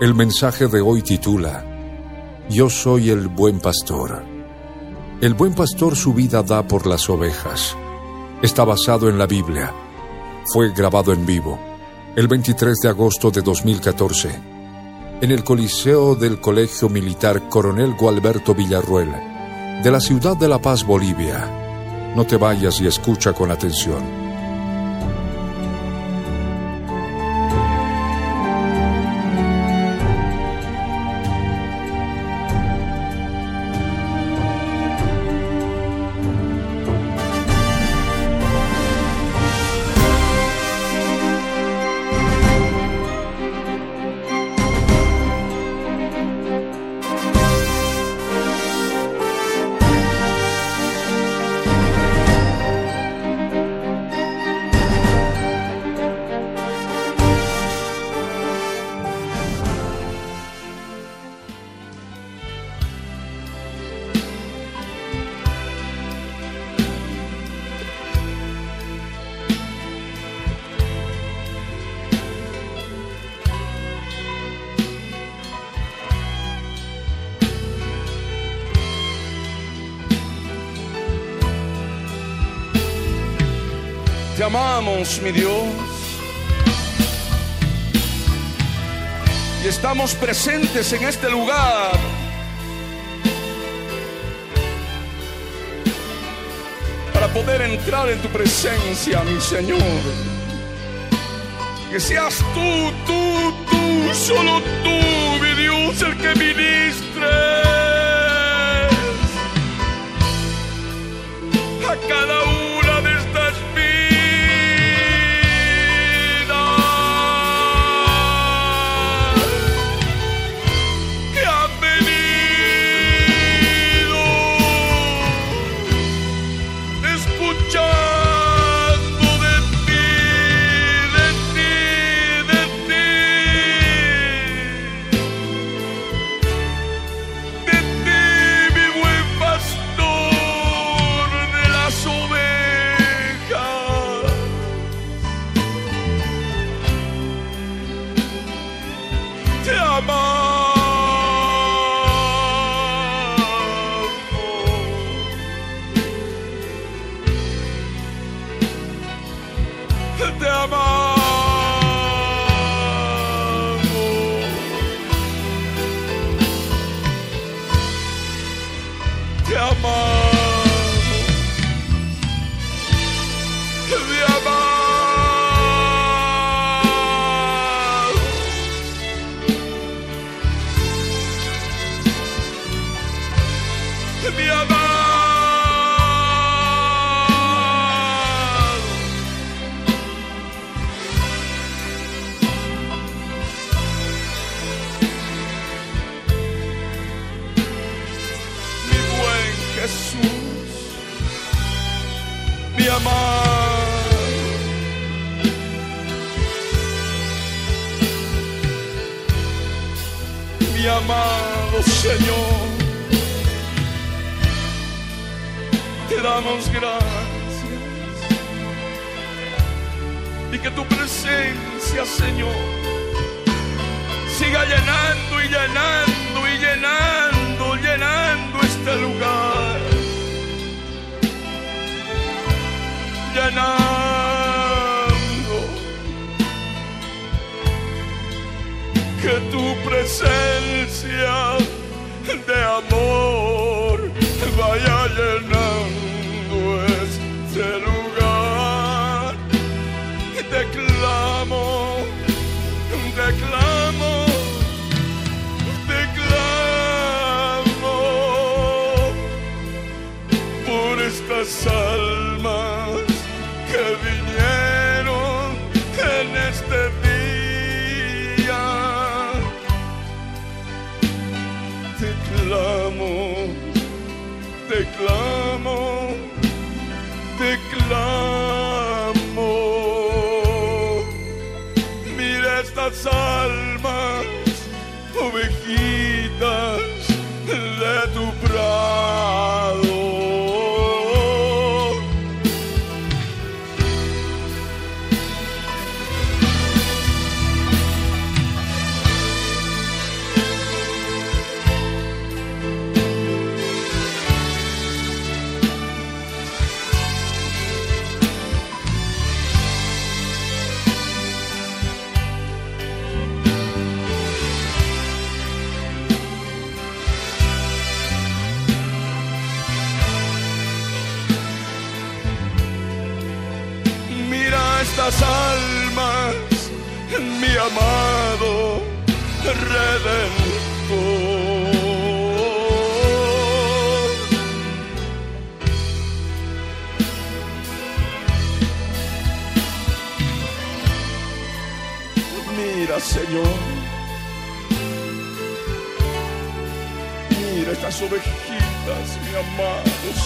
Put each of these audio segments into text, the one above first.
El mensaje de hoy titula Yo soy el buen pastor. El buen pastor su vida da por las ovejas. Está basado en la Biblia. Fue grabado en vivo el 23 de agosto de 2014 en el Coliseo del Colegio Militar Coronel Gualberto Villarruel de la ciudad de La Paz, Bolivia. No te vayas y escucha con atención. Amamos, mi Dios. Y estamos presentes en este lugar. Para poder entrar en tu presencia, mi Señor. Que seas tú, tú, tú, solo tú, mi Dios, el que ministres a cada uno tu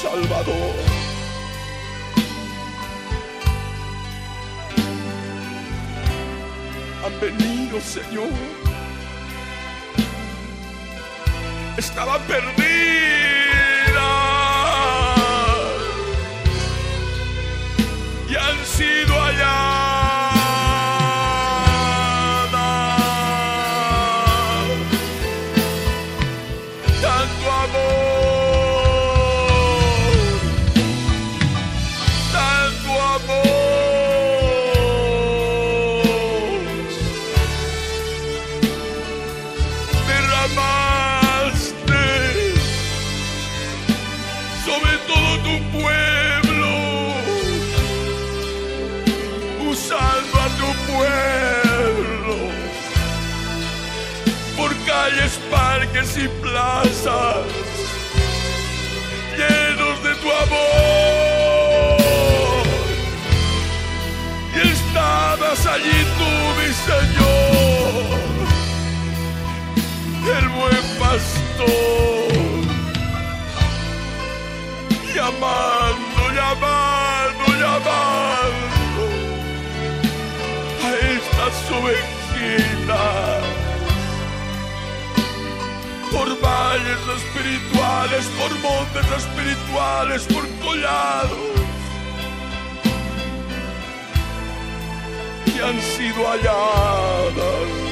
Salvador. han venido, Señor. Estaban perdidas y han sido parques y plazas llenos de tu amor. Y estabas allí tú, mi Señor el buen pastor, llamando, llamando, llamando a estas ovejitas valles espirituales, por montes espirituales, por collados. Y han sido halladas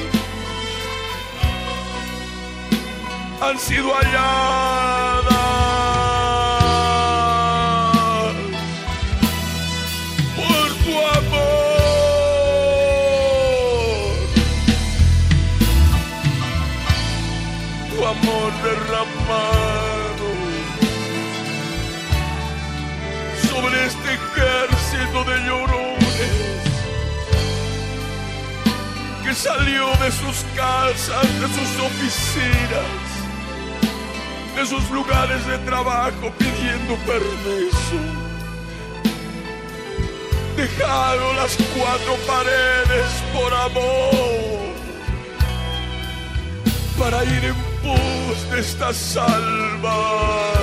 han sido halladas de llorones que salió de sus casas, de sus oficinas, de sus lugares de trabajo pidiendo permiso. Dejaron las cuatro paredes por amor para ir en pos de estas almas,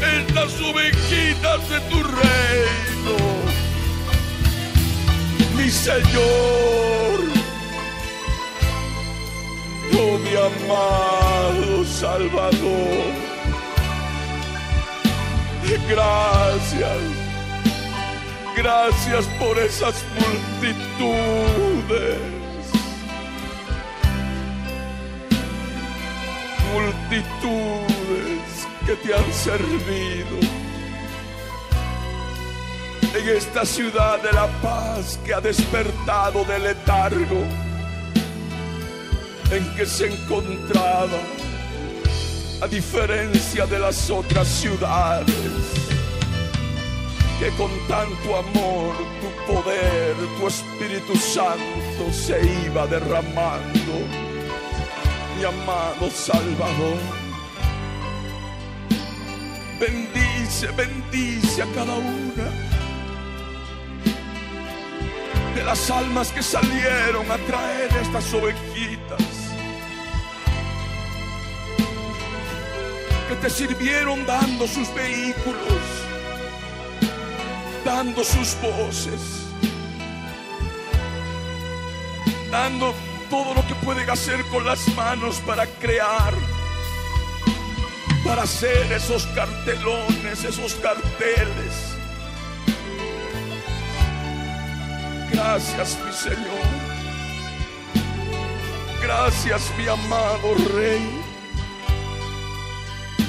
estas ovejitas de tu mi Señor, oh mi amado Salvador. Gracias, gracias por esas multitudes, multitudes que te han servido en esta ciudad de la paz que ha despertado del letargo en que se encontraba, a diferencia de las otras ciudades, que con tanto amor, tu poder, tu Espíritu Santo se iba derramando, mi amado Salvador. Bendice, bendice a cada una de las almas que salieron a traer estas ovejitas. que te sirvieron dando sus vehículos, dando sus voces, dando todo lo que pueden hacer con las manos para crear, para hacer esos cartelones, esos carteles. Gracias mi Señor. Gracias mi amado Rey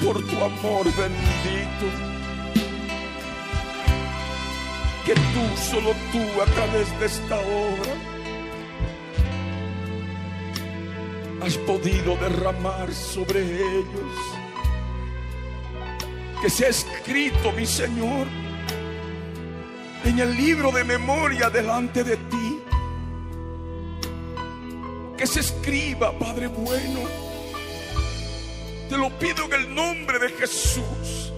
por tu amor bendito. Que tú, solo tú, a través de esta obra, has podido derramar sobre ellos. Que se ha escrito, mi Señor, en el libro de memoria delante de ti. Que se escriba, Padre bueno. Te lo pido en el nombre de Jesús.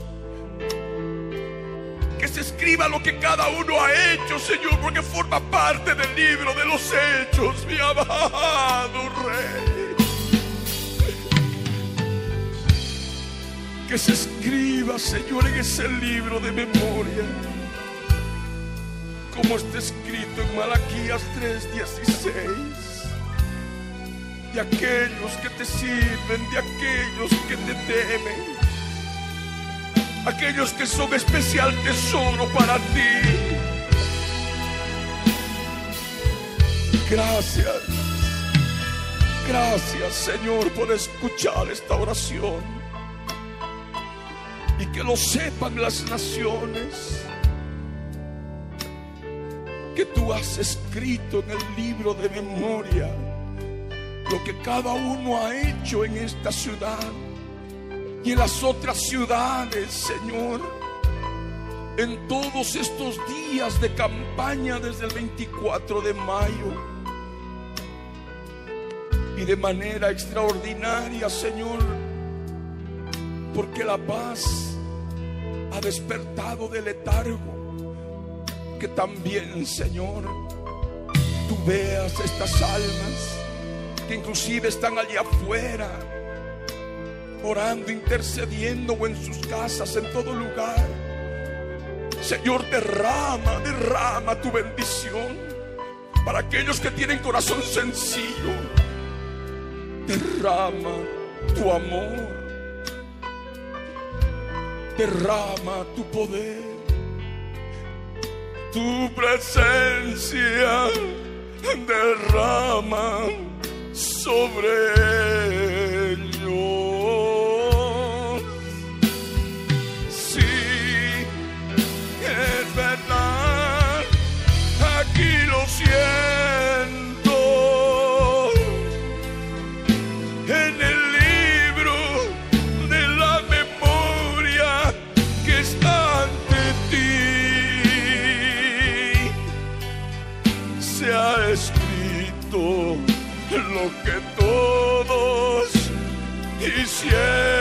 Que se escriba lo que cada uno ha hecho, Señor, porque forma parte del libro de los hechos, mi amado Rey. Que se escriba, Señor, en ese libro de memoria como está escrito en Malaquías 3:16, de aquellos que te sirven, de aquellos que te temen, aquellos que son especial tesoro para ti. Gracias, gracias Señor por escuchar esta oración y que lo sepan las naciones que tú has escrito en el libro de memoria lo que cada uno ha hecho en esta ciudad y en las otras ciudades, Señor, en todos estos días de campaña desde el 24 de mayo. Y de manera extraordinaria, Señor, porque la paz ha despertado del letargo que también, Señor, tú veas estas almas que inclusive están allí afuera, orando, intercediendo o en sus casas, en todo lugar. Señor, derrama, derrama tu bendición para aquellos que tienen corazón sencillo. Derrama tu amor. Derrama tu poder tu presencia derrama sobre ellos. Hicieron,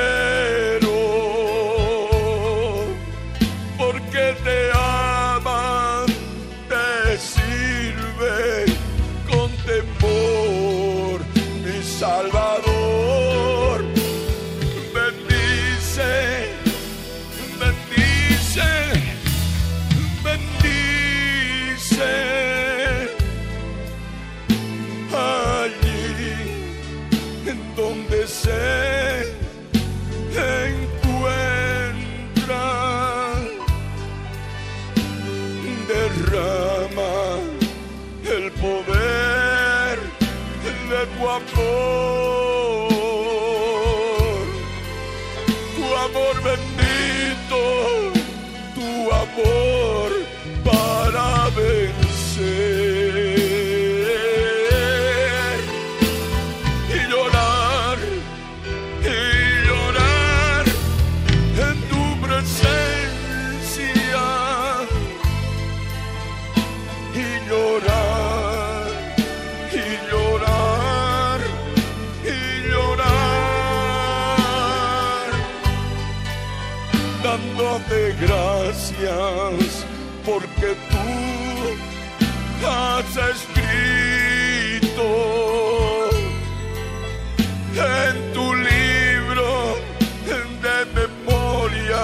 porque tú has escrito en tu libro de memoria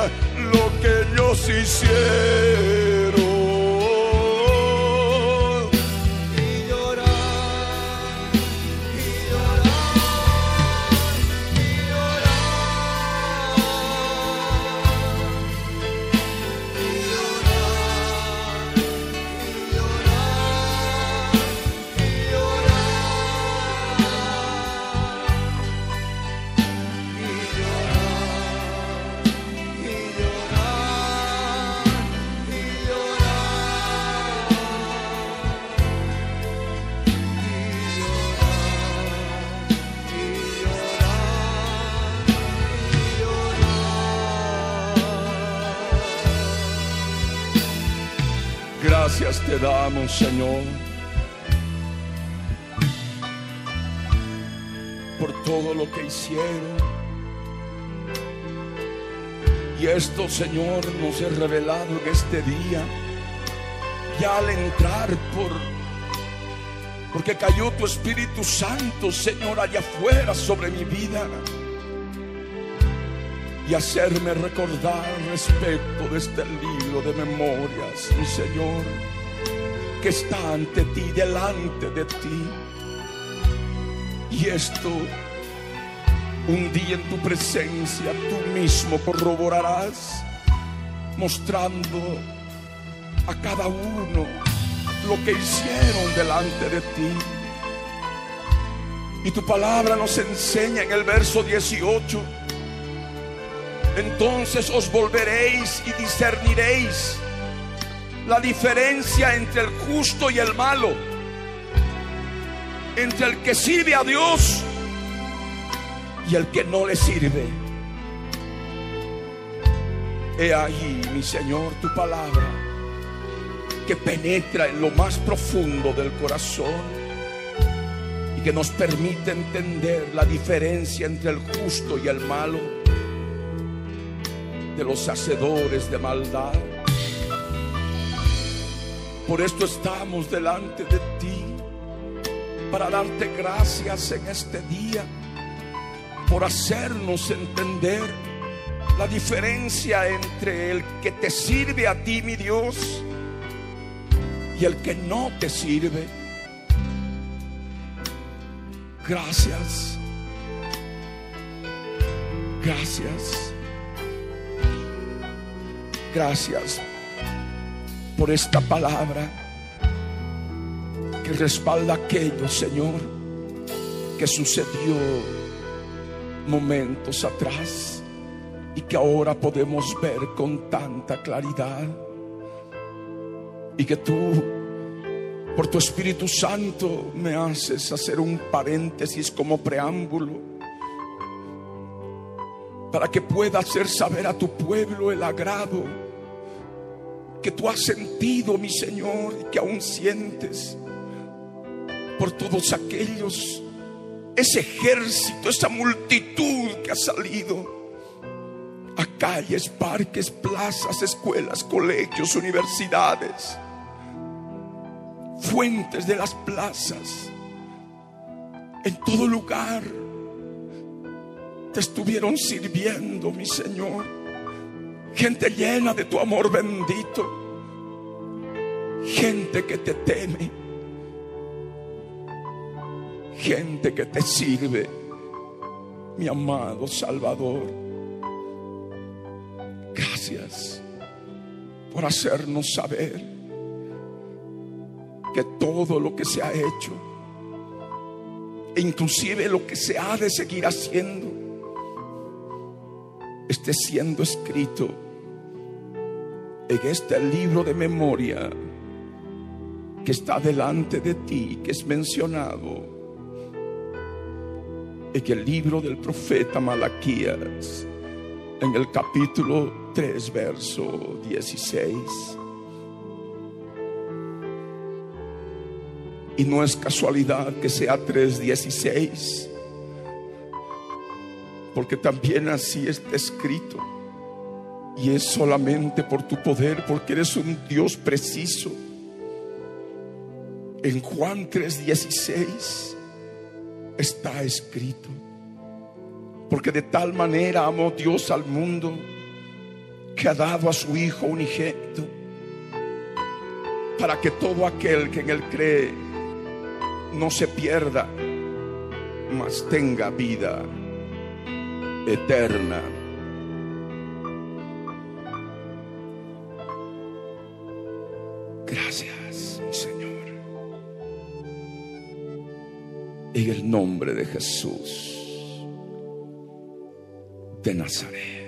lo que ellos hicieron. Te damos, Señor, por todo lo que hicieron. Y esto, Señor, nos es revelado en este día. Ya al entrar por porque cayó tu Espíritu Santo, Señor, allá afuera sobre mi vida. Y hacerme recordar respecto de este libro de memorias, mi Señor, que está ante ti, delante de ti. Y esto, un día en tu presencia, tú mismo corroborarás, mostrando a cada uno lo que hicieron delante de ti. Y tu palabra nos enseña en el verso 18. Entonces os volveréis y discerniréis la diferencia entre el justo y el malo, entre el que sirve a Dios y el que no le sirve. He ahí, mi Señor, tu palabra que penetra en lo más profundo del corazón y que nos permite entender la diferencia entre el justo y el malo, de los hacedores de maldad. Por esto estamos delante de ti, para darte gracias en este día, por hacernos entender la diferencia entre el que te sirve a ti, mi Dios, y el que no te sirve. Gracias. Gracias. Gracias por esta palabra que respalda aquello, Señor, que sucedió momentos atrás y que ahora podemos ver con tanta claridad. Y que tú, por tu Espíritu Santo, me haces hacer un paréntesis como preámbulo para que pueda hacer saber a tu pueblo el agrado que tú has sentido, mi Señor, y que aún sientes por todos aquellos, ese ejército, esa multitud que ha salido a calles, parques, plazas, escuelas, colegios, universidades fuentes de las plazas, en todo lugar, te estuvieron sirviendo, mi Señor. Gente llena de tu amor bendito, gente que te teme, gente que te sirve, mi amado Salvador. Gracias por hacernos saber que todo lo que se ha hecho, e inclusive lo que se ha de seguir haciendo, esté siendo escrito en este libro de memoria que está delante de ti, que es mencionado en el libro del profeta Malaquías, en el capítulo 3, verso 16. Y no es casualidad que sea 3.16, porque también así está escrito. Y es solamente por tu poder, porque eres un Dios preciso. En Juan 3.16 está escrito. Porque de tal manera amó Dios al mundo que ha dado a su Hijo unigénito para que todo aquel que en Él cree no se pierda, mas tenga vida eterna. En el nombre de Jesús de Nazaret.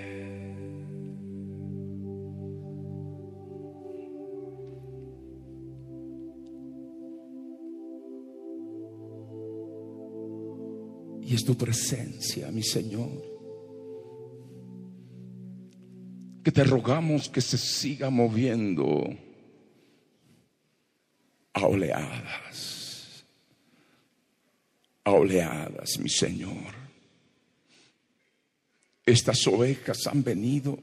Y es tu presencia, mi Señor, que te rogamos que se siga moviendo a oleadas, a oleadas, mi Señor. Estas ovejas han venido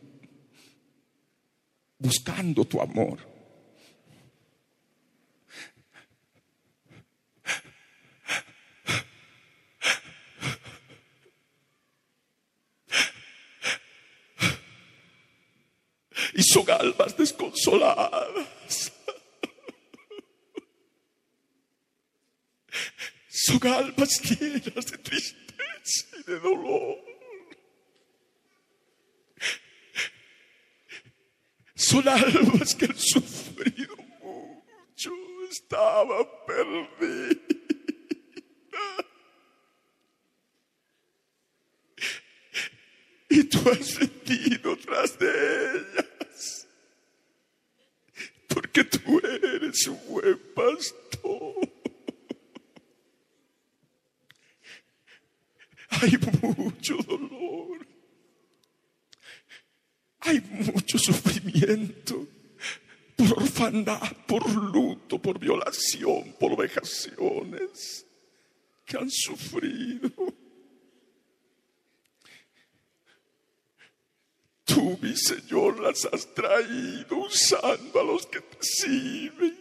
buscando tu amor. Y son almas desconsoladas. Son almas llenas de tristeza y de dolor. Son almas que han sufrido mucho, estaban perdidas. Y tú has venido tras de ellas. Porque tú eres un buen pastor. Hay mucho dolor. Hay mucho sufrimiento por orfandad, por luto, por violación, por vejaciones que han sufrido. Tú, mi Señor, las has traído usando a los que te sirven,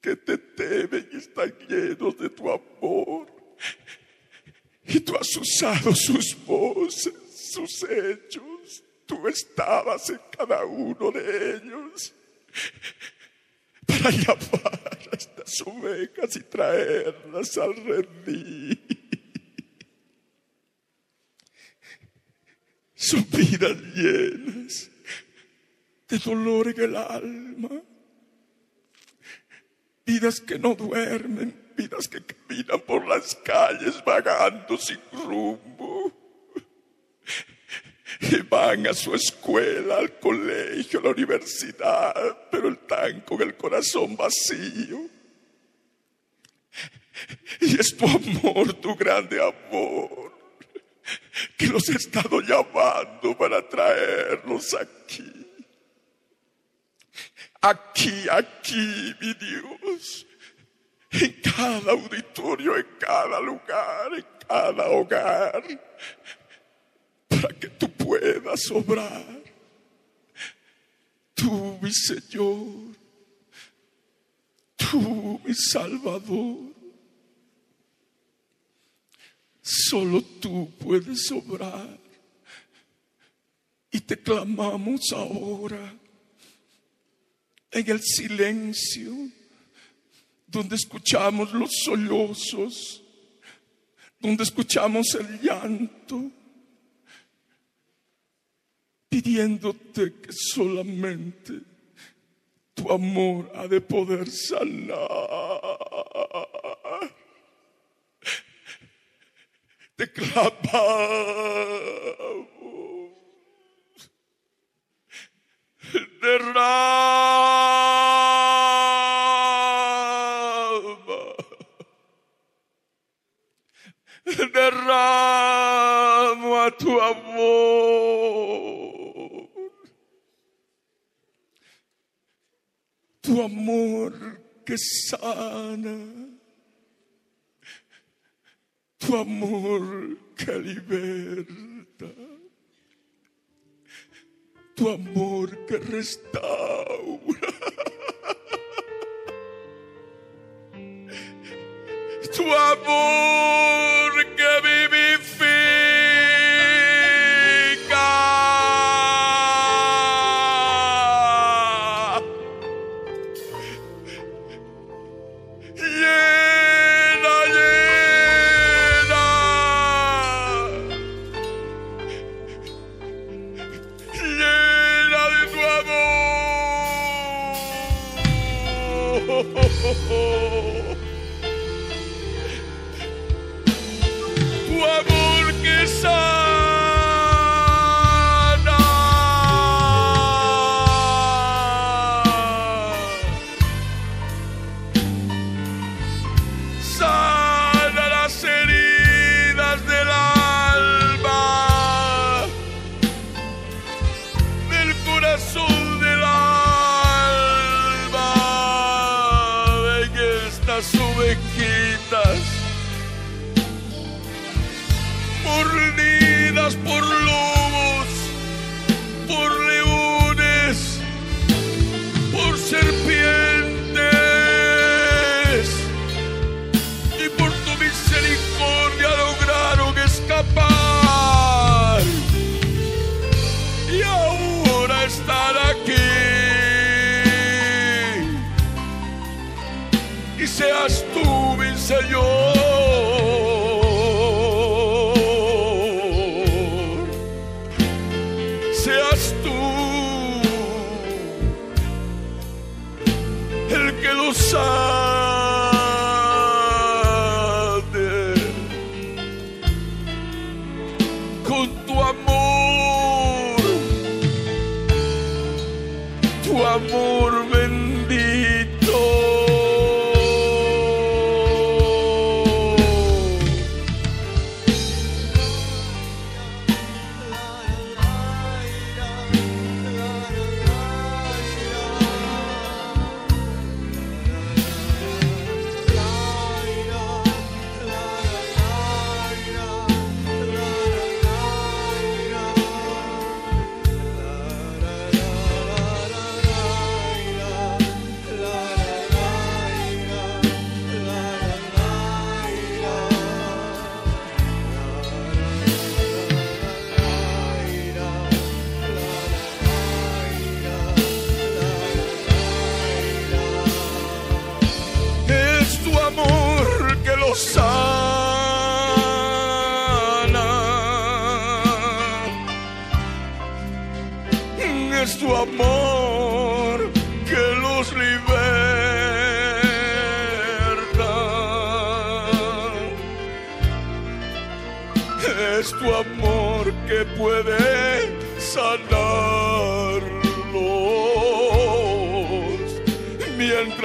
que te temen y están llenos de tu amor. Y tú has usado sus voces, sus hechos. Tú estabas en cada uno de ellos para llamar a estas ovejas y traerlas al redil. Son vidas llenas de dolor en el alma. Vidas que no duermen, vidas que caminan por las calles vagando sin rumbo. Y van a su escuela, al colegio, a la universidad, pero están con el corazón vacío. Y es tu amor, tu grande amor, que los he estado llamando para traerlos aquí. Aquí, aquí, mi Dios. En cada auditorio, en cada lugar, en cada hogar. Para que tú puedas obrar. Tú, mi Señor. Tú, mi Salvador. Solo tú puedes obrar. Y te clamamos ahora en el silencio, donde escuchamos los sollozos, donde escuchamos el llanto, pidiéndote que solamente tu amor ha de poder sanar. Te clamamos. Derrama tu amor, tu amor que sana, tu amor que liberta. Tu amor que restaura, tu amor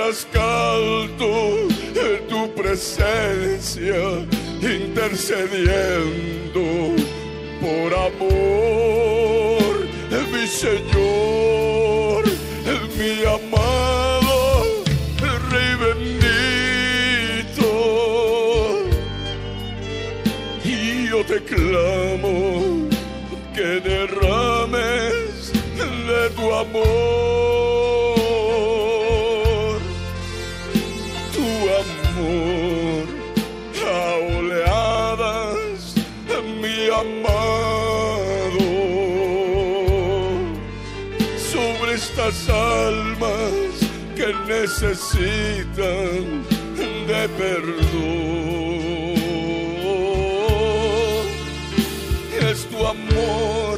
mientras en tu presencia, intercediendo por amor, mi Señor, mi amado, Rey bendito. Y yo te clamo que derrames de tu amor. necesitan de perdón. Es tu amor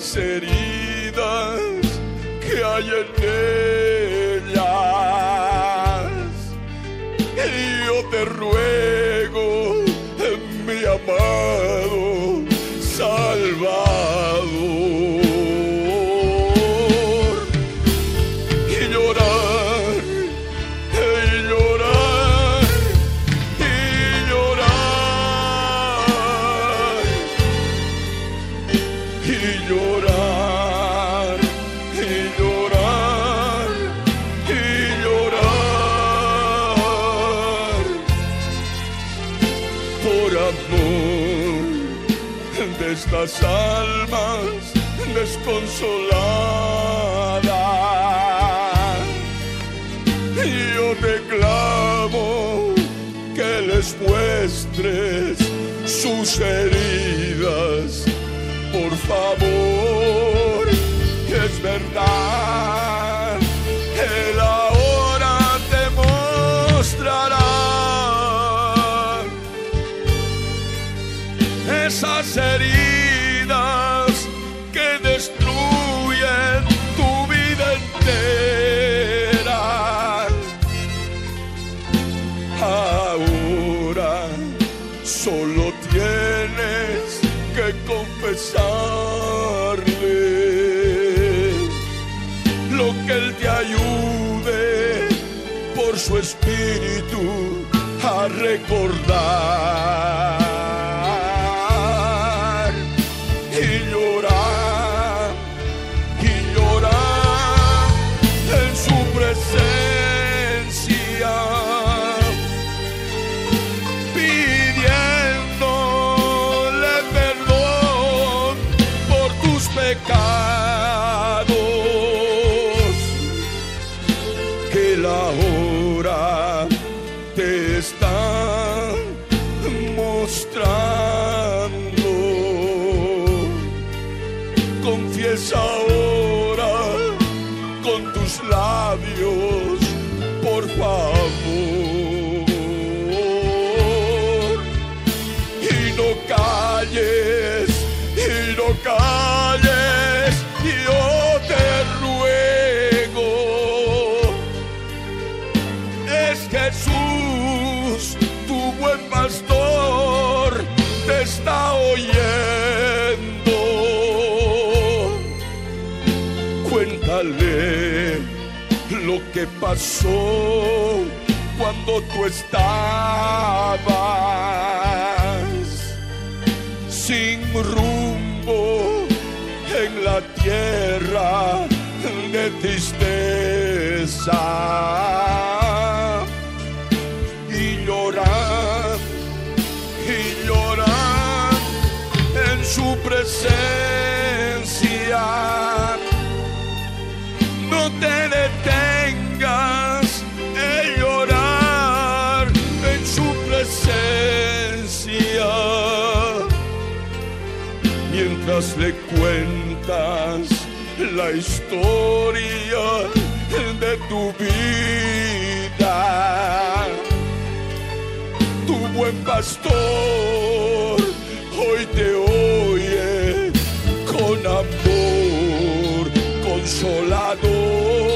las heridas que hay en él. sus heridas, por favor. espíritu a recordar. pasó cuando tú estabas sin rumbo en la tierra de tristeza y llorar y llorar en su presencia. le cuentas la historia de tu vida. Tu buen pastor hoy te oye con amor consolador.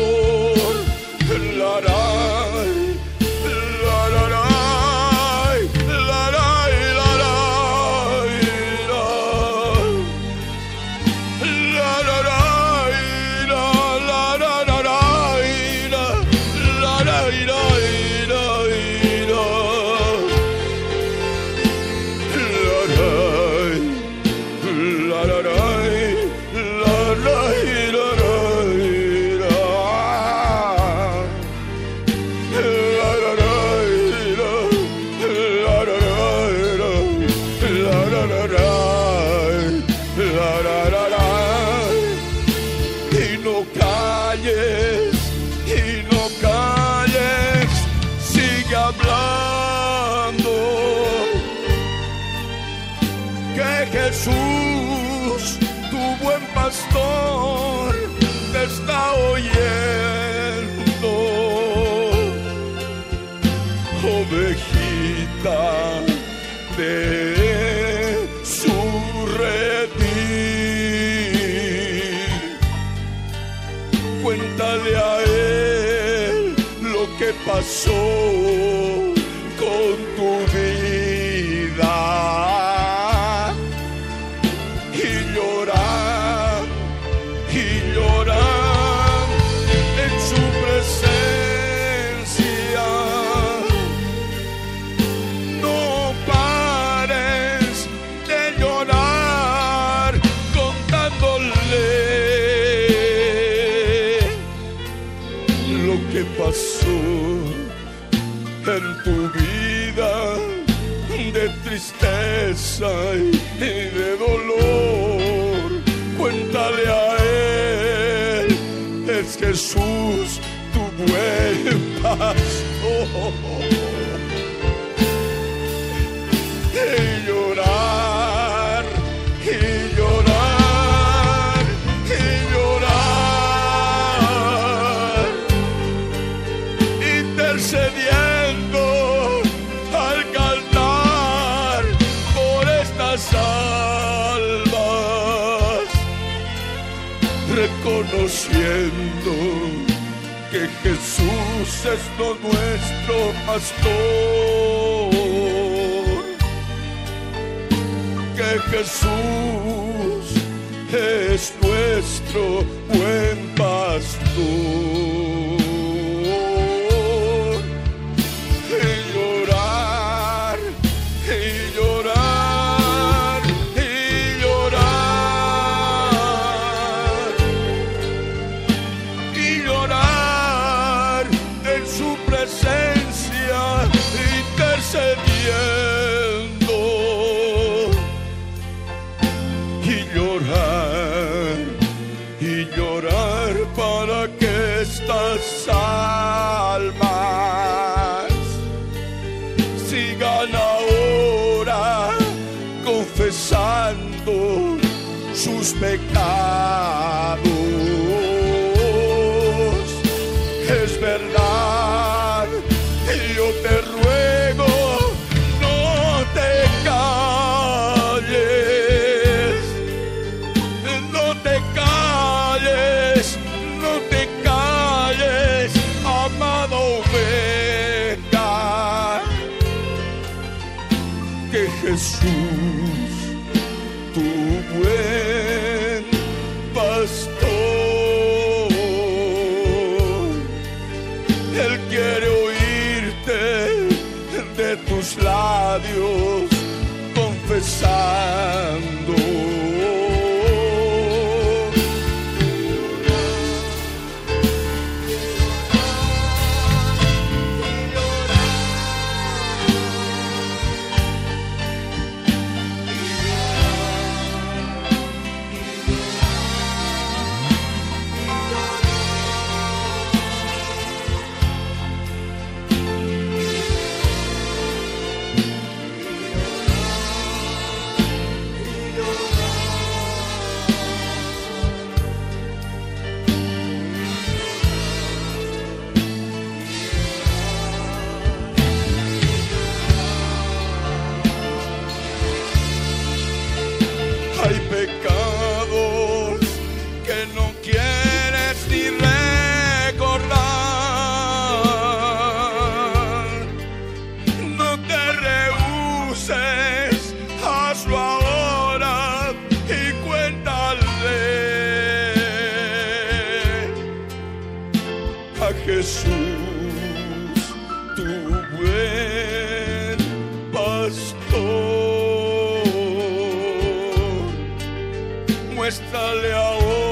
Muéstrale ahora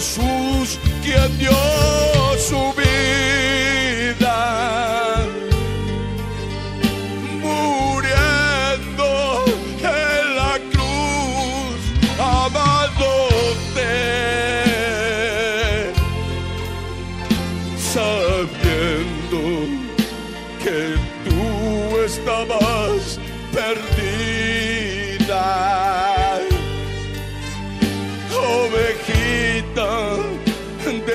Jesús quien dio su vida. Muriendo en la cruz, amándote sabiendo que tú estabas perdida,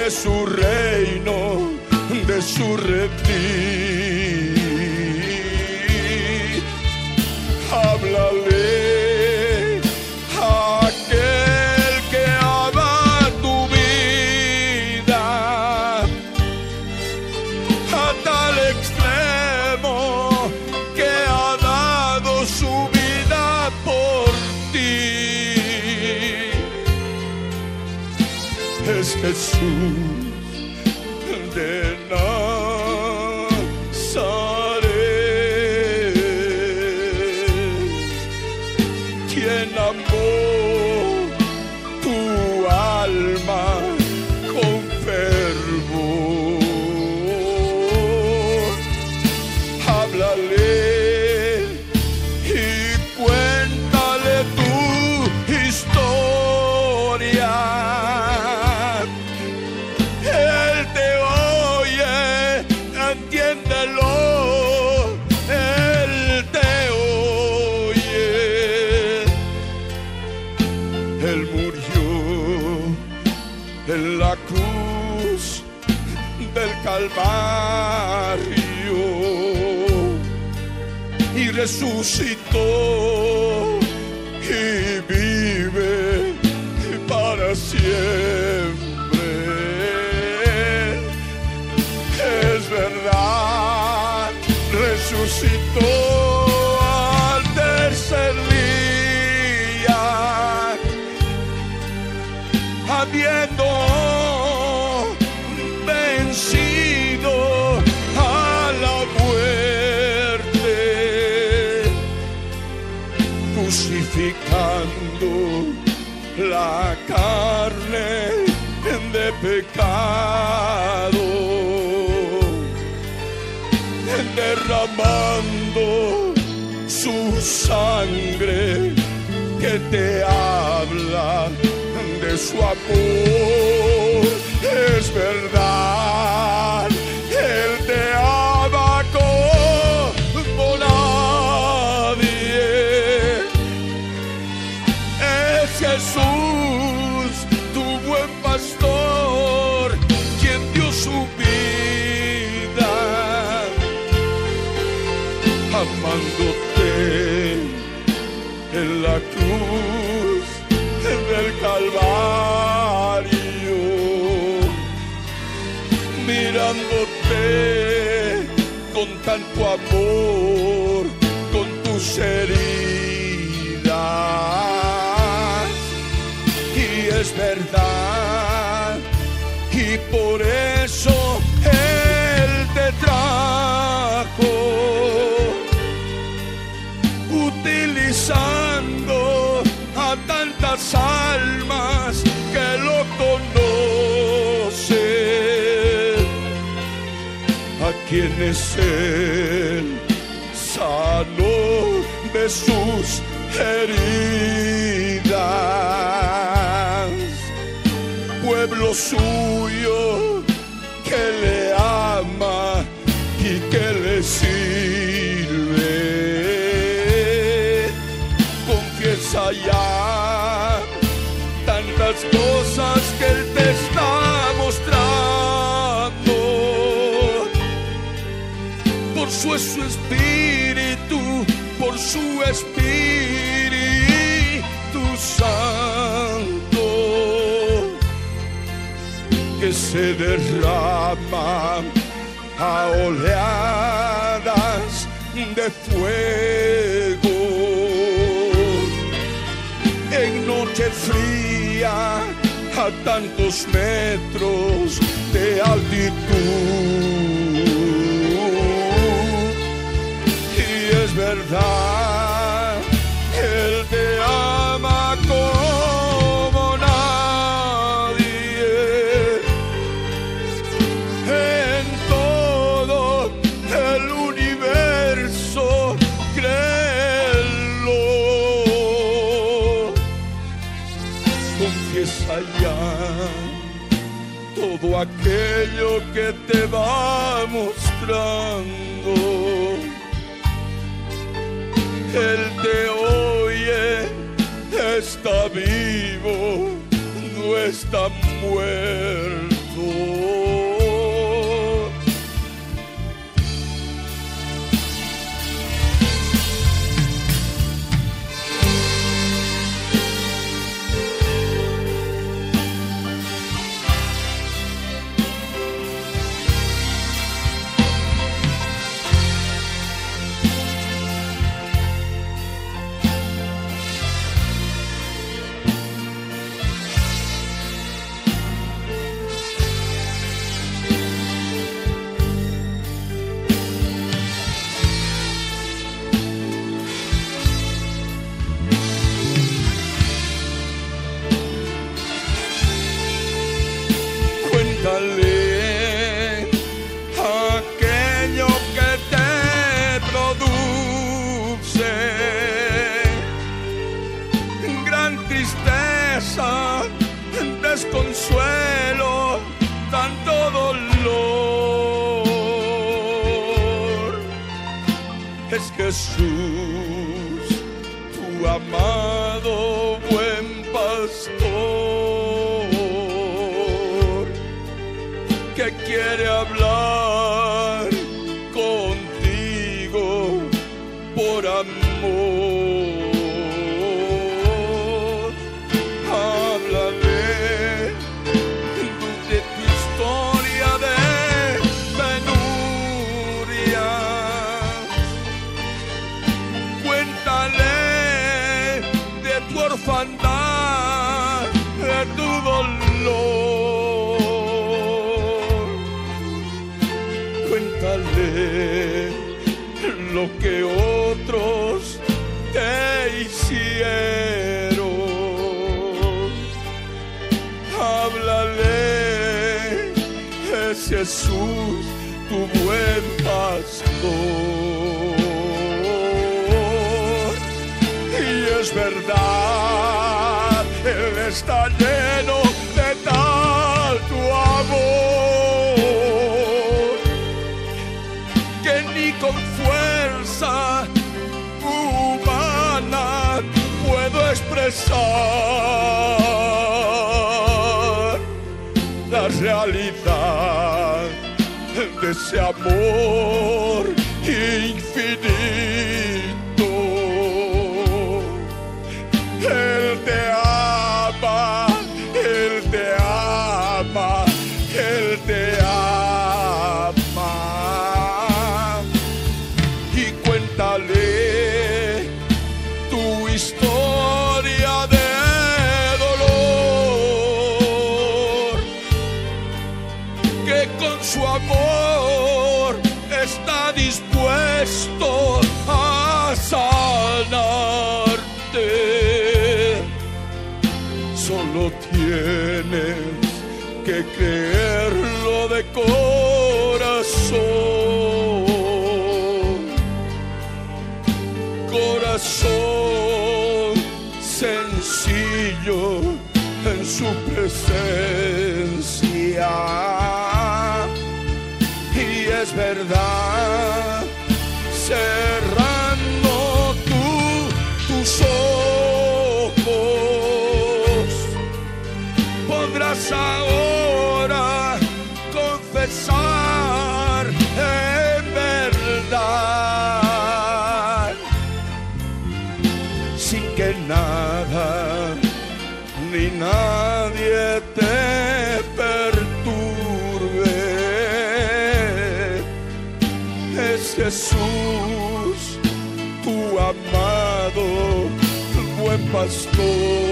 de su reino, de su redil. Te habla de su amor. Es verdad, Él te ama como nadie. Es Jesús, con tanto amor, con tus heridas. Y es verdad, y por eso a quienes él sanó de sus heridas, pueblo suyo que le ama y que le sirve. Confiesa ya tantas cosas su espíritu, por su espíritu santo, que se derrama a oleadas de fuego. En noche fría a tantos metros de altitud. verdad, Él te ama como nadie. En todo el universo, créelo. Confiesa ya todo aquello que te va mostrando Él te oye, está vivo, no está muerto. me.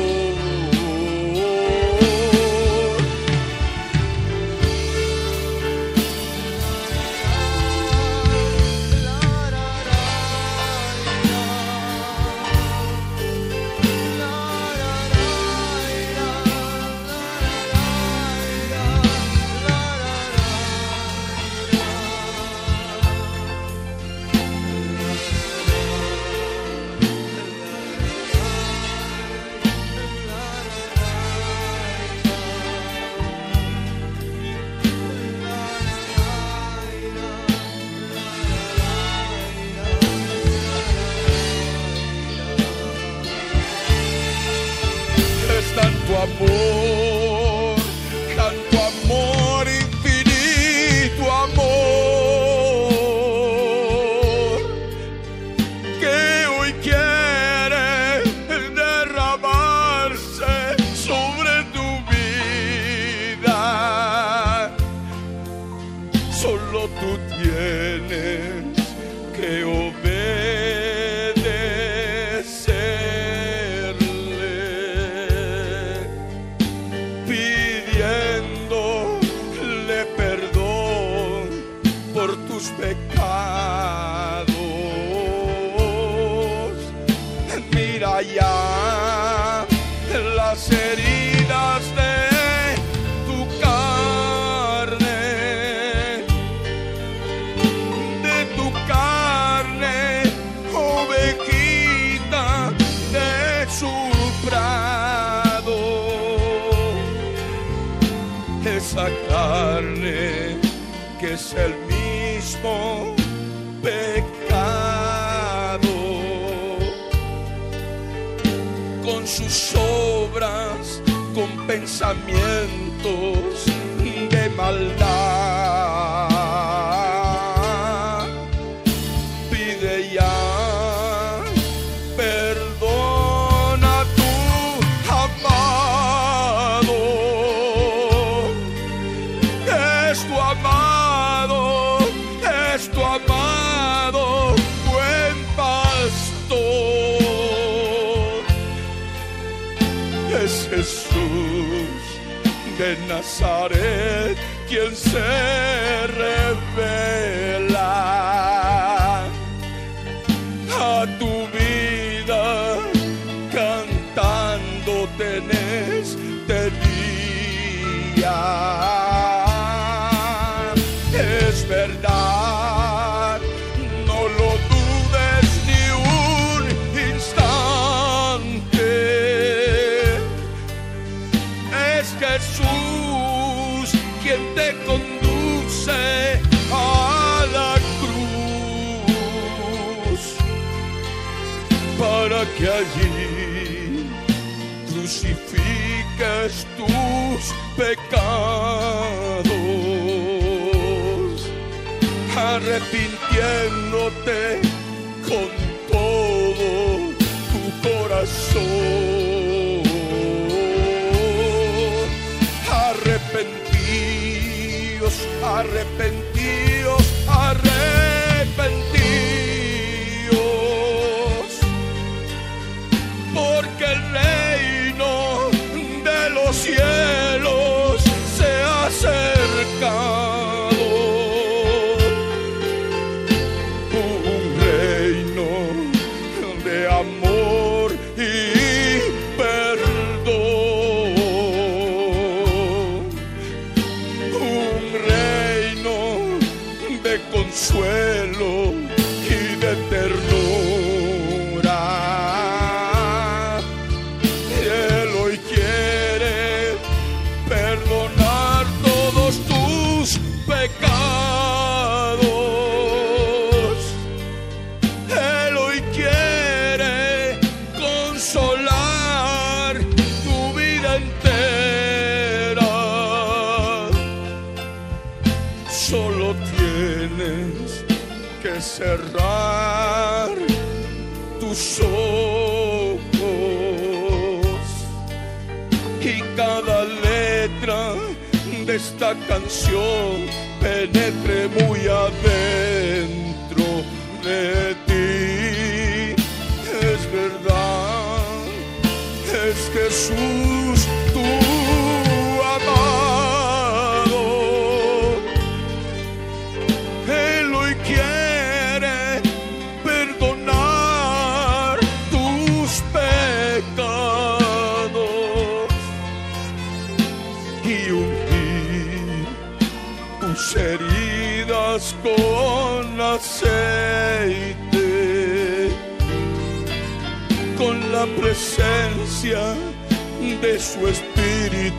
penetre muy adentro.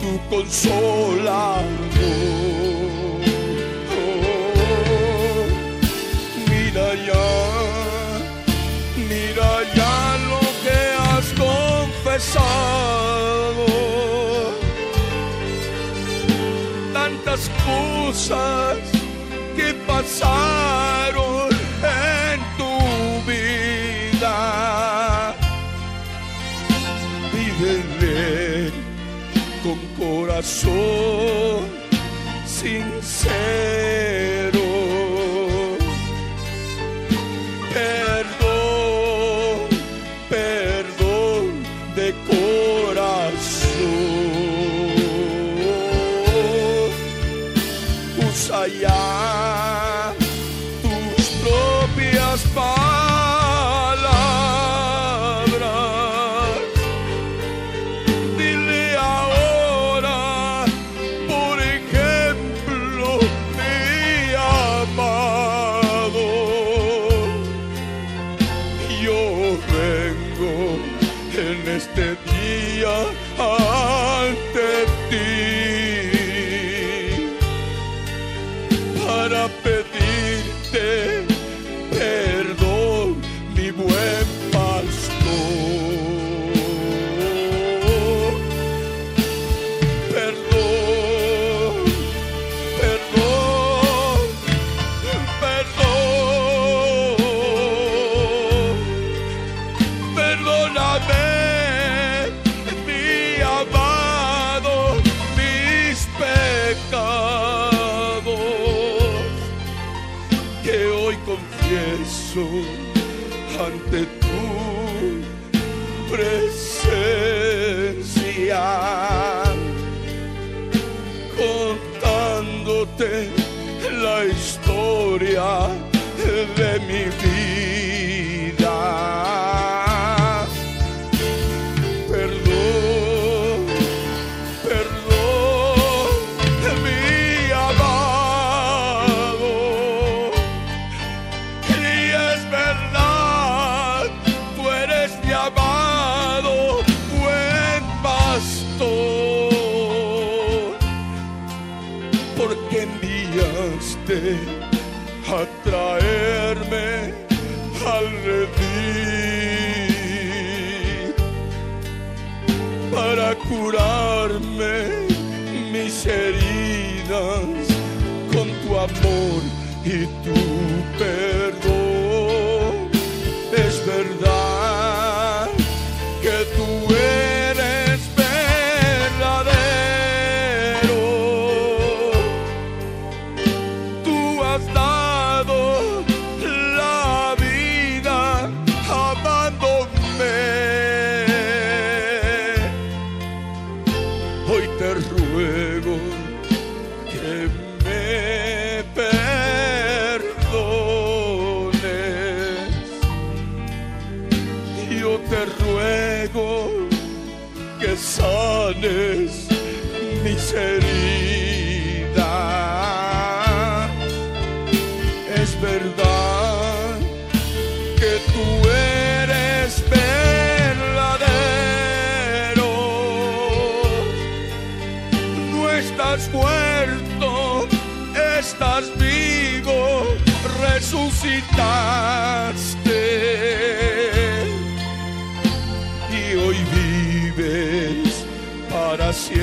tu consolador. Mira ya, mira ya lo que has confesado. Tantas cosas que pasaron. coração.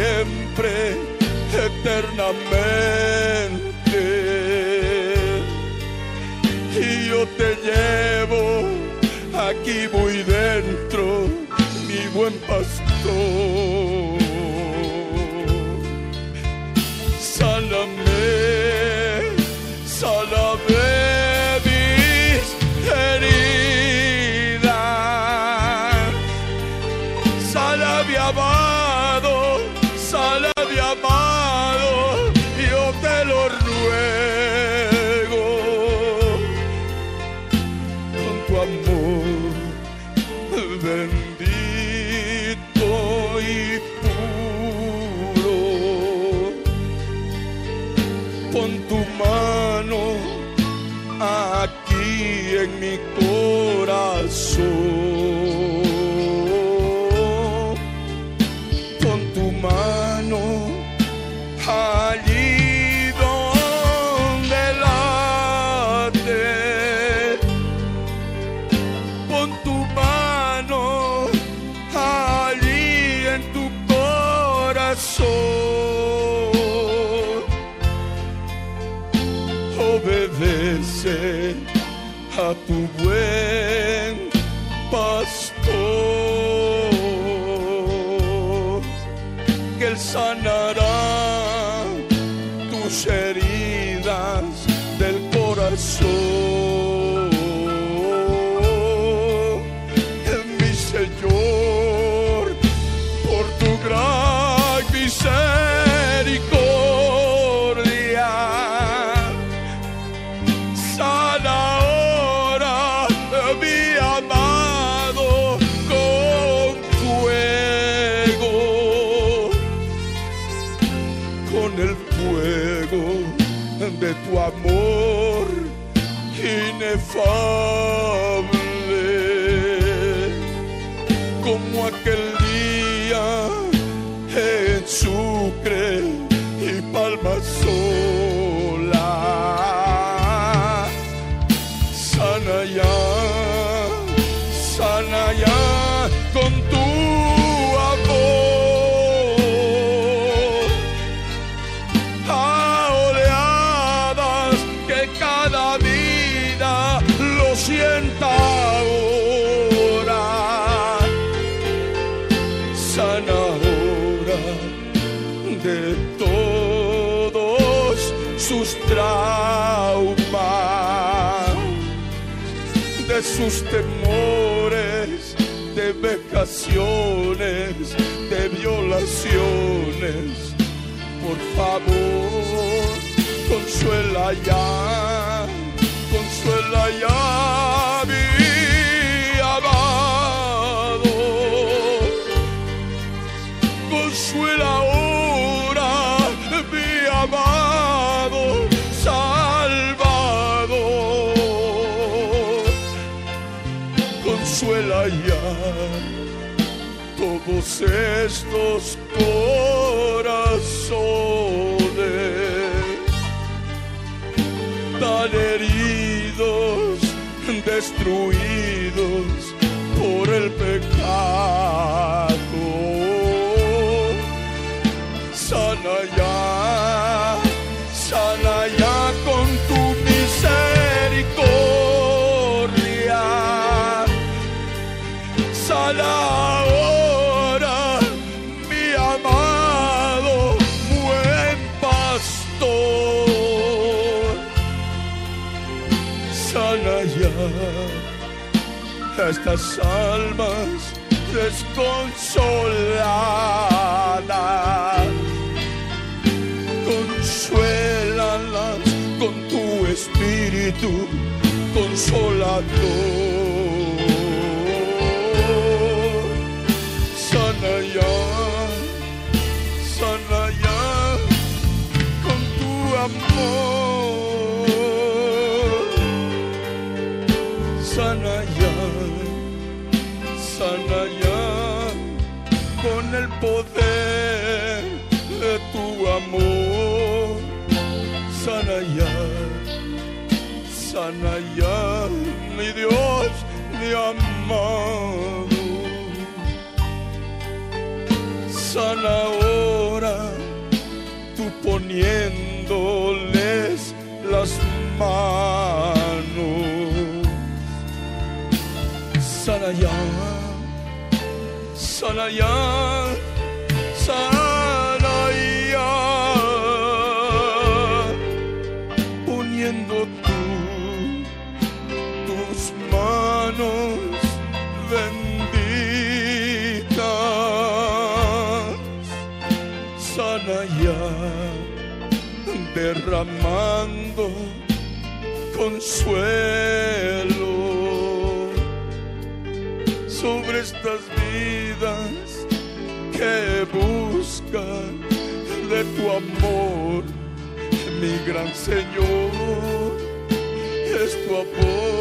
siempre, eternamente. Y yo te llevo aquí muy dentro, mi buen pastor. Como aquel día en Sucre y Palma Sola. De violaciones. Por favor, consuela ya, consuela ya estos corazones tan heridos, destruidos estas almas desconsoladas. Consuélalas con tu espíritu consolador. Sana ya, mi Dios, mi amado. Sana ahora, tú poniéndoles las manos. Sana ya, sana ya, derramando consuelo sobre estas vidas que buscan de tu amor mi gran Señor, es tu amor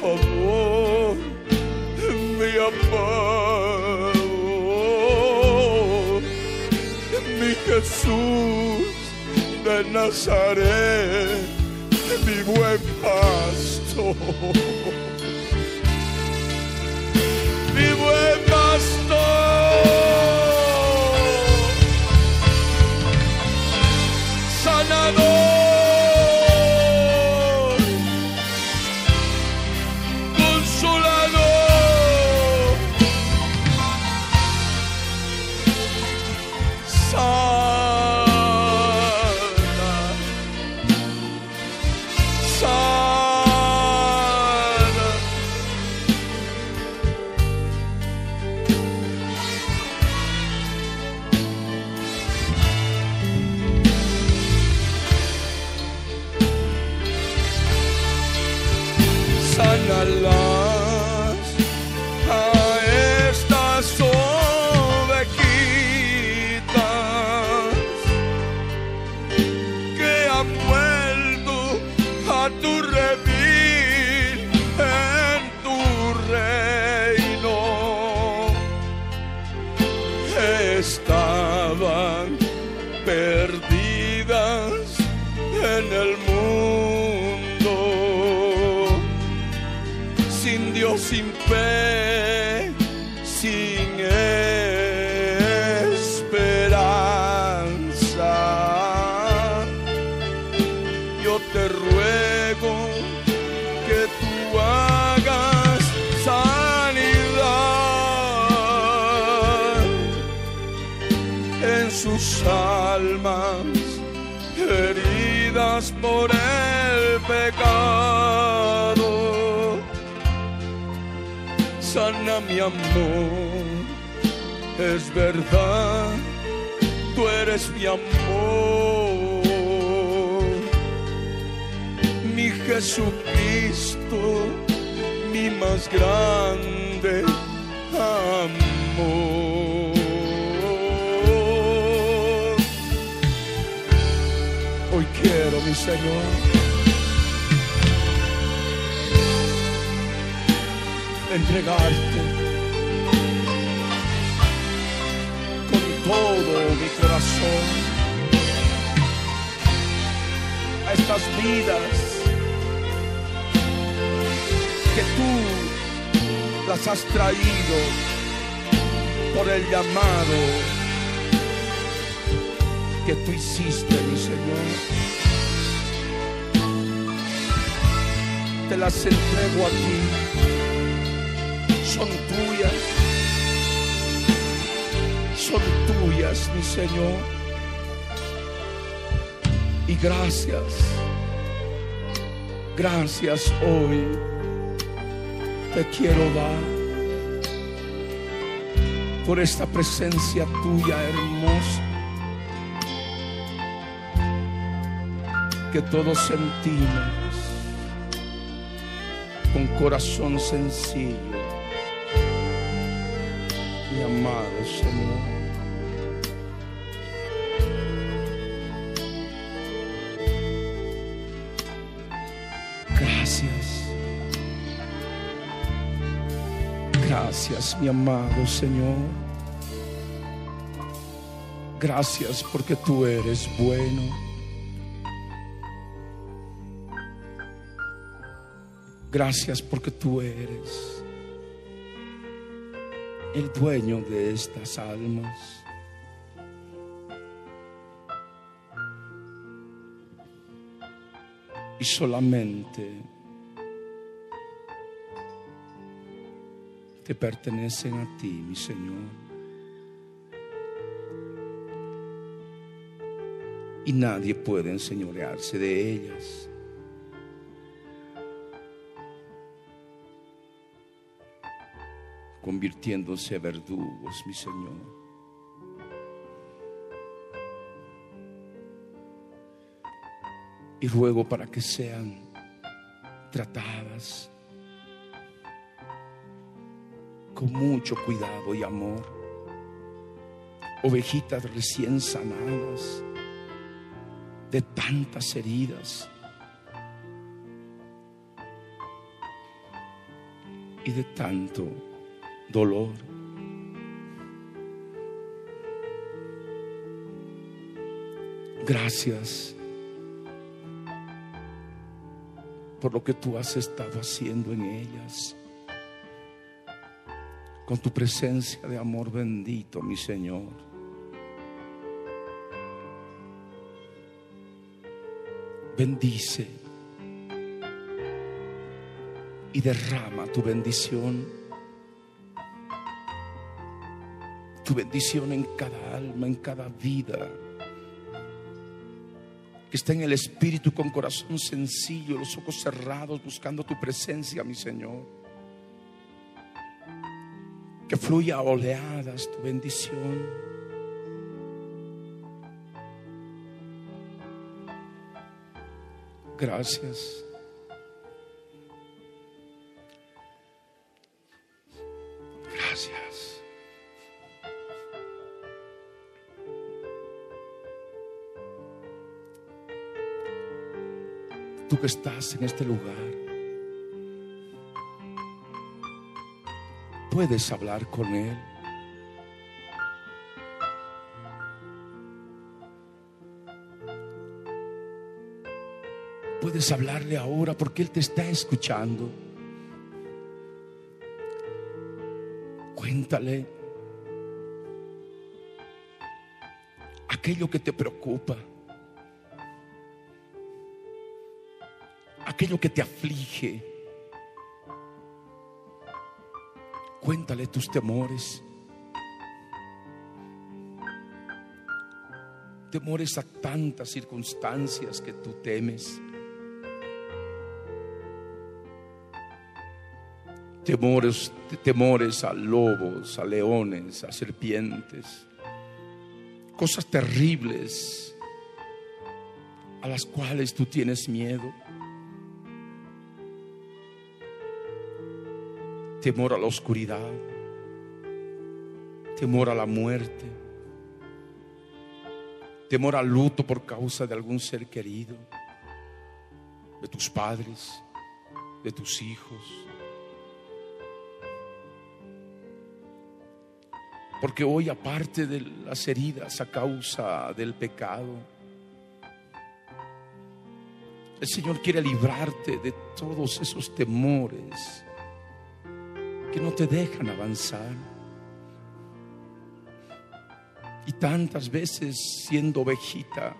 favor mi amado, mi Jesús de Nazaret, mi buen pastor, mi amor, es verdad, tú eres mi amor, mi Jesucristo, mi más grande amor. Hoy quiero, mi Señor, entregarte todo mi corazón a estas vidas que tú las has traído por el llamado que tú hiciste, mi Señor. Te las entrego a ti. Son tuyas. Son tuyas, mi Señor. Y gracias. Gracias hoy. Te quiero dar por esta presencia tuya hermosa que todos sentimos con corazón sencillo, mi amado Señor. Gracias. Gracias, mi amado Señor. Gracias porque tú eres bueno. Gracias porque tú eres el dueño de estas almas. Y solamente te pertenecen a ti, mi Señor. Y nadie puede enseñorearse de ellas. Convirtiéndose a verdugos, mi Señor. Y ruego para que sean tratadas con mucho cuidado y amor. Ovejitas recién sanadas de tantas heridas y de tanto dolor. Gracias por lo que tú has estado haciendo en ellas. Con tu presencia de amor bendito, mi Señor. Bendice y derrama tu bendición. Tu bendición en cada alma, en cada vida. Que está en el espíritu con corazón sencillo, los ojos cerrados, buscando tu presencia, mi Señor. Que fluya a oleadas tu bendición. Gracias. que estás en este lugar, puedes hablar con Él. Puedes hablarle ahora porque Él te está escuchando. Cuéntale aquello que te preocupa. Aquello que te aflige. Cuéntale tus temores. Temores a tantas circunstancias que tú temes. Temores, temores a lobos, a leones, a serpientes. Cosas terribles a las cuales tú tienes miedo. Temor a la oscuridad. Temor a la muerte. Temor al luto por causa de algún ser querido. De tus padres. De tus hijos. Porque hoy aparte de las heridas a causa del pecado, el Señor quiere librarte de todos esos temores que no te dejan avanzar. Y tantas veces siendo ovejita,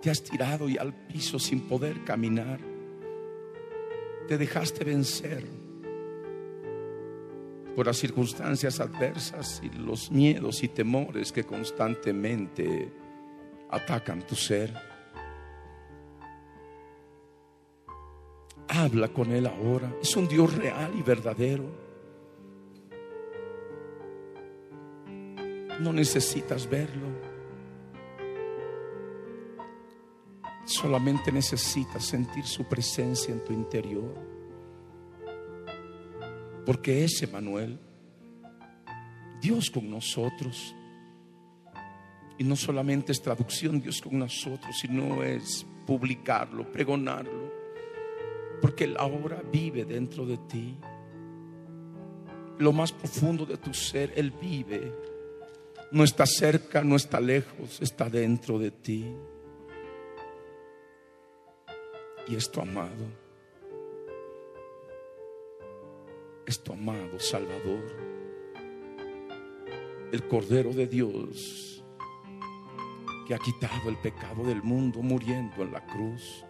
te has tirado y al piso sin poder caminar. Te dejaste vencer por las circunstancias adversas y los miedos y temores que constantemente atacan tu ser. Habla con Él ahora. Es un Dios real y verdadero. No necesitas verlo. Solamente necesitas sentir su presencia en tu interior. Porque es Emanuel, Dios con nosotros. Y no solamente es traducción Dios con nosotros, sino es publicarlo, pregonarlo. Porque Él ahora vive dentro de ti. Lo más profundo de tu ser, Él vive. No está cerca, no está lejos, está dentro de ti. Y es tu amado. Es tu amado Salvador. El Cordero de Dios que ha quitado el pecado del mundo muriendo en la cruz.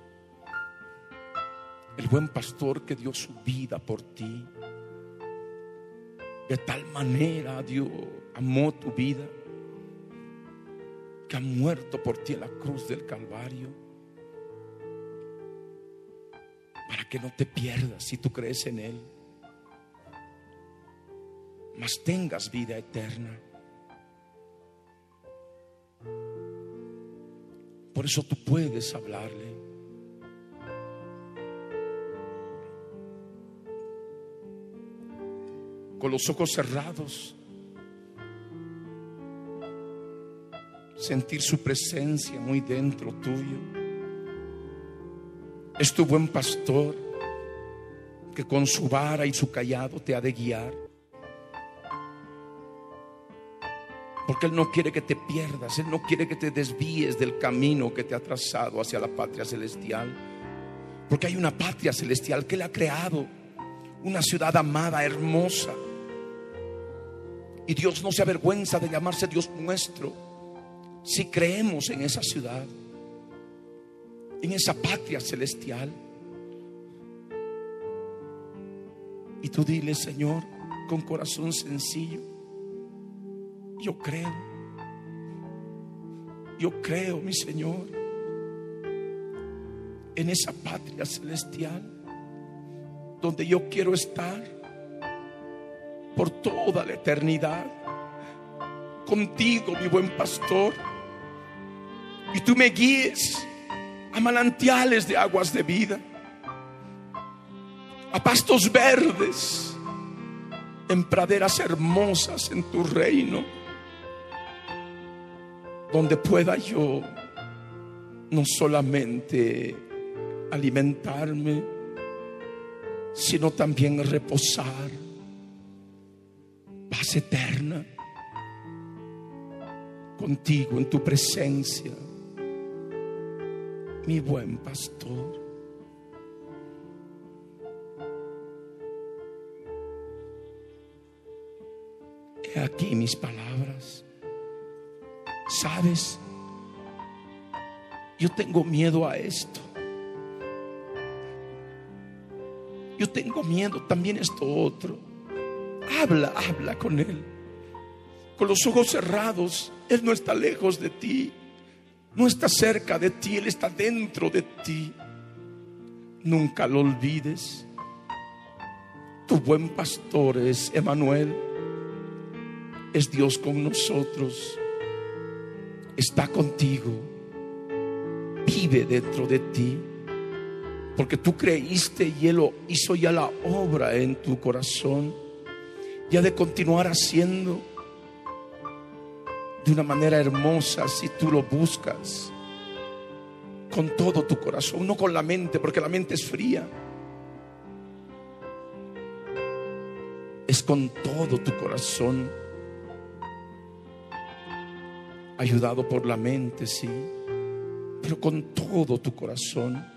El buen pastor que dio su vida por ti. De tal manera Dios amó tu vida que ha muerto por ti en la cruz del Calvario. Para que no te pierdas si tú crees en Él. Mas tengas vida eterna. Por eso tú puedes hablarle. Con los ojos cerrados. Sentir su presencia muy dentro tuyo. Es tu buen pastor que con su vara y su callado te ha de guiar. Porque Él no quiere que te pierdas, Él no quiere que te desvíes del camino que te ha trazado hacia la patria celestial. Porque hay una patria celestial que Él ha creado, una ciudad amada, hermosa. Y Dios no se avergüenza de llamarse Dios nuestro si creemos en esa ciudad, en esa patria celestial. Y tú dile, Señor, con corazón sencillo, yo creo, yo creo, mi Señor, en esa patria celestial donde yo quiero estar por toda la eternidad. Contigo, mi buen pastor, y tú me guíes a manantiales de aguas de vida, a pastos verdes, en praderas hermosas en tu reino, donde pueda yo no solamente alimentarme, sino también reposar, paz eterna contigo en tu presencia mi buen pastor. He aquí mis palabras. ¿Sabes? Yo tengo miedo a esto. Yo tengo miedo también a esto otro. Habla, habla con Él. Con los ojos cerrados. Él no está lejos de ti. No está cerca de ti. Él está dentro de ti. Nunca lo olvides. Tu buen pastor es Emanuel. Es Dios con nosotros. Está contigo. Vive dentro de ti. Porque tú creíste y Él hizo ya la obra en tu corazón. Y ha de continuar haciendo de una manera hermosa si tú lo buscas. Con todo tu corazón, no con la mente, porque la mente es fría. Es con todo tu corazón. Ayudado por la mente, sí. Pero con todo tu corazón.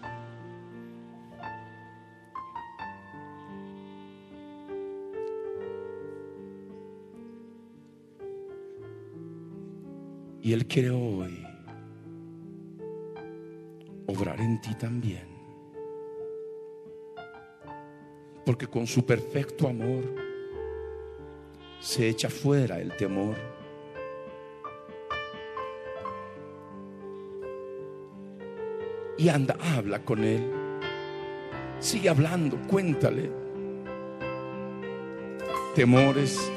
Y Él quiere hoy obrar en ti también. Porque con su perfecto amor se echa fuera el temor. Y anda, habla con Él. Sigue hablando, cuéntale. Temores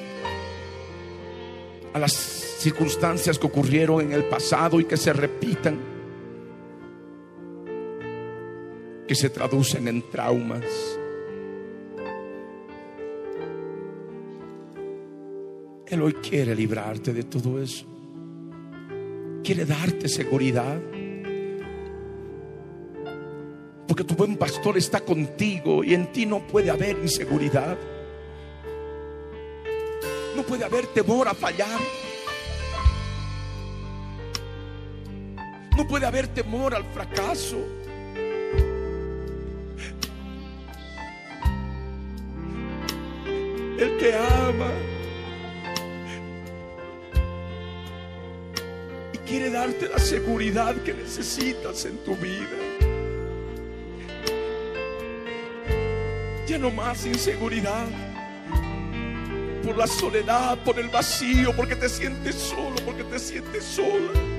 a las circunstancias que ocurrieron en el pasado y que se repitan, que se traducen en traumas. Él hoy quiere librarte de todo eso. Quiere darte seguridad. Porque tu buen pastor está contigo y en ti no puede haber inseguridad. Puede haber temor a fallar. No puede haber temor al fracaso. El que ama y quiere darte la seguridad que necesitas en tu vida. Ya no más inseguridad por la soledad, por el vacío, porque te sientes solo, porque te sientes sola.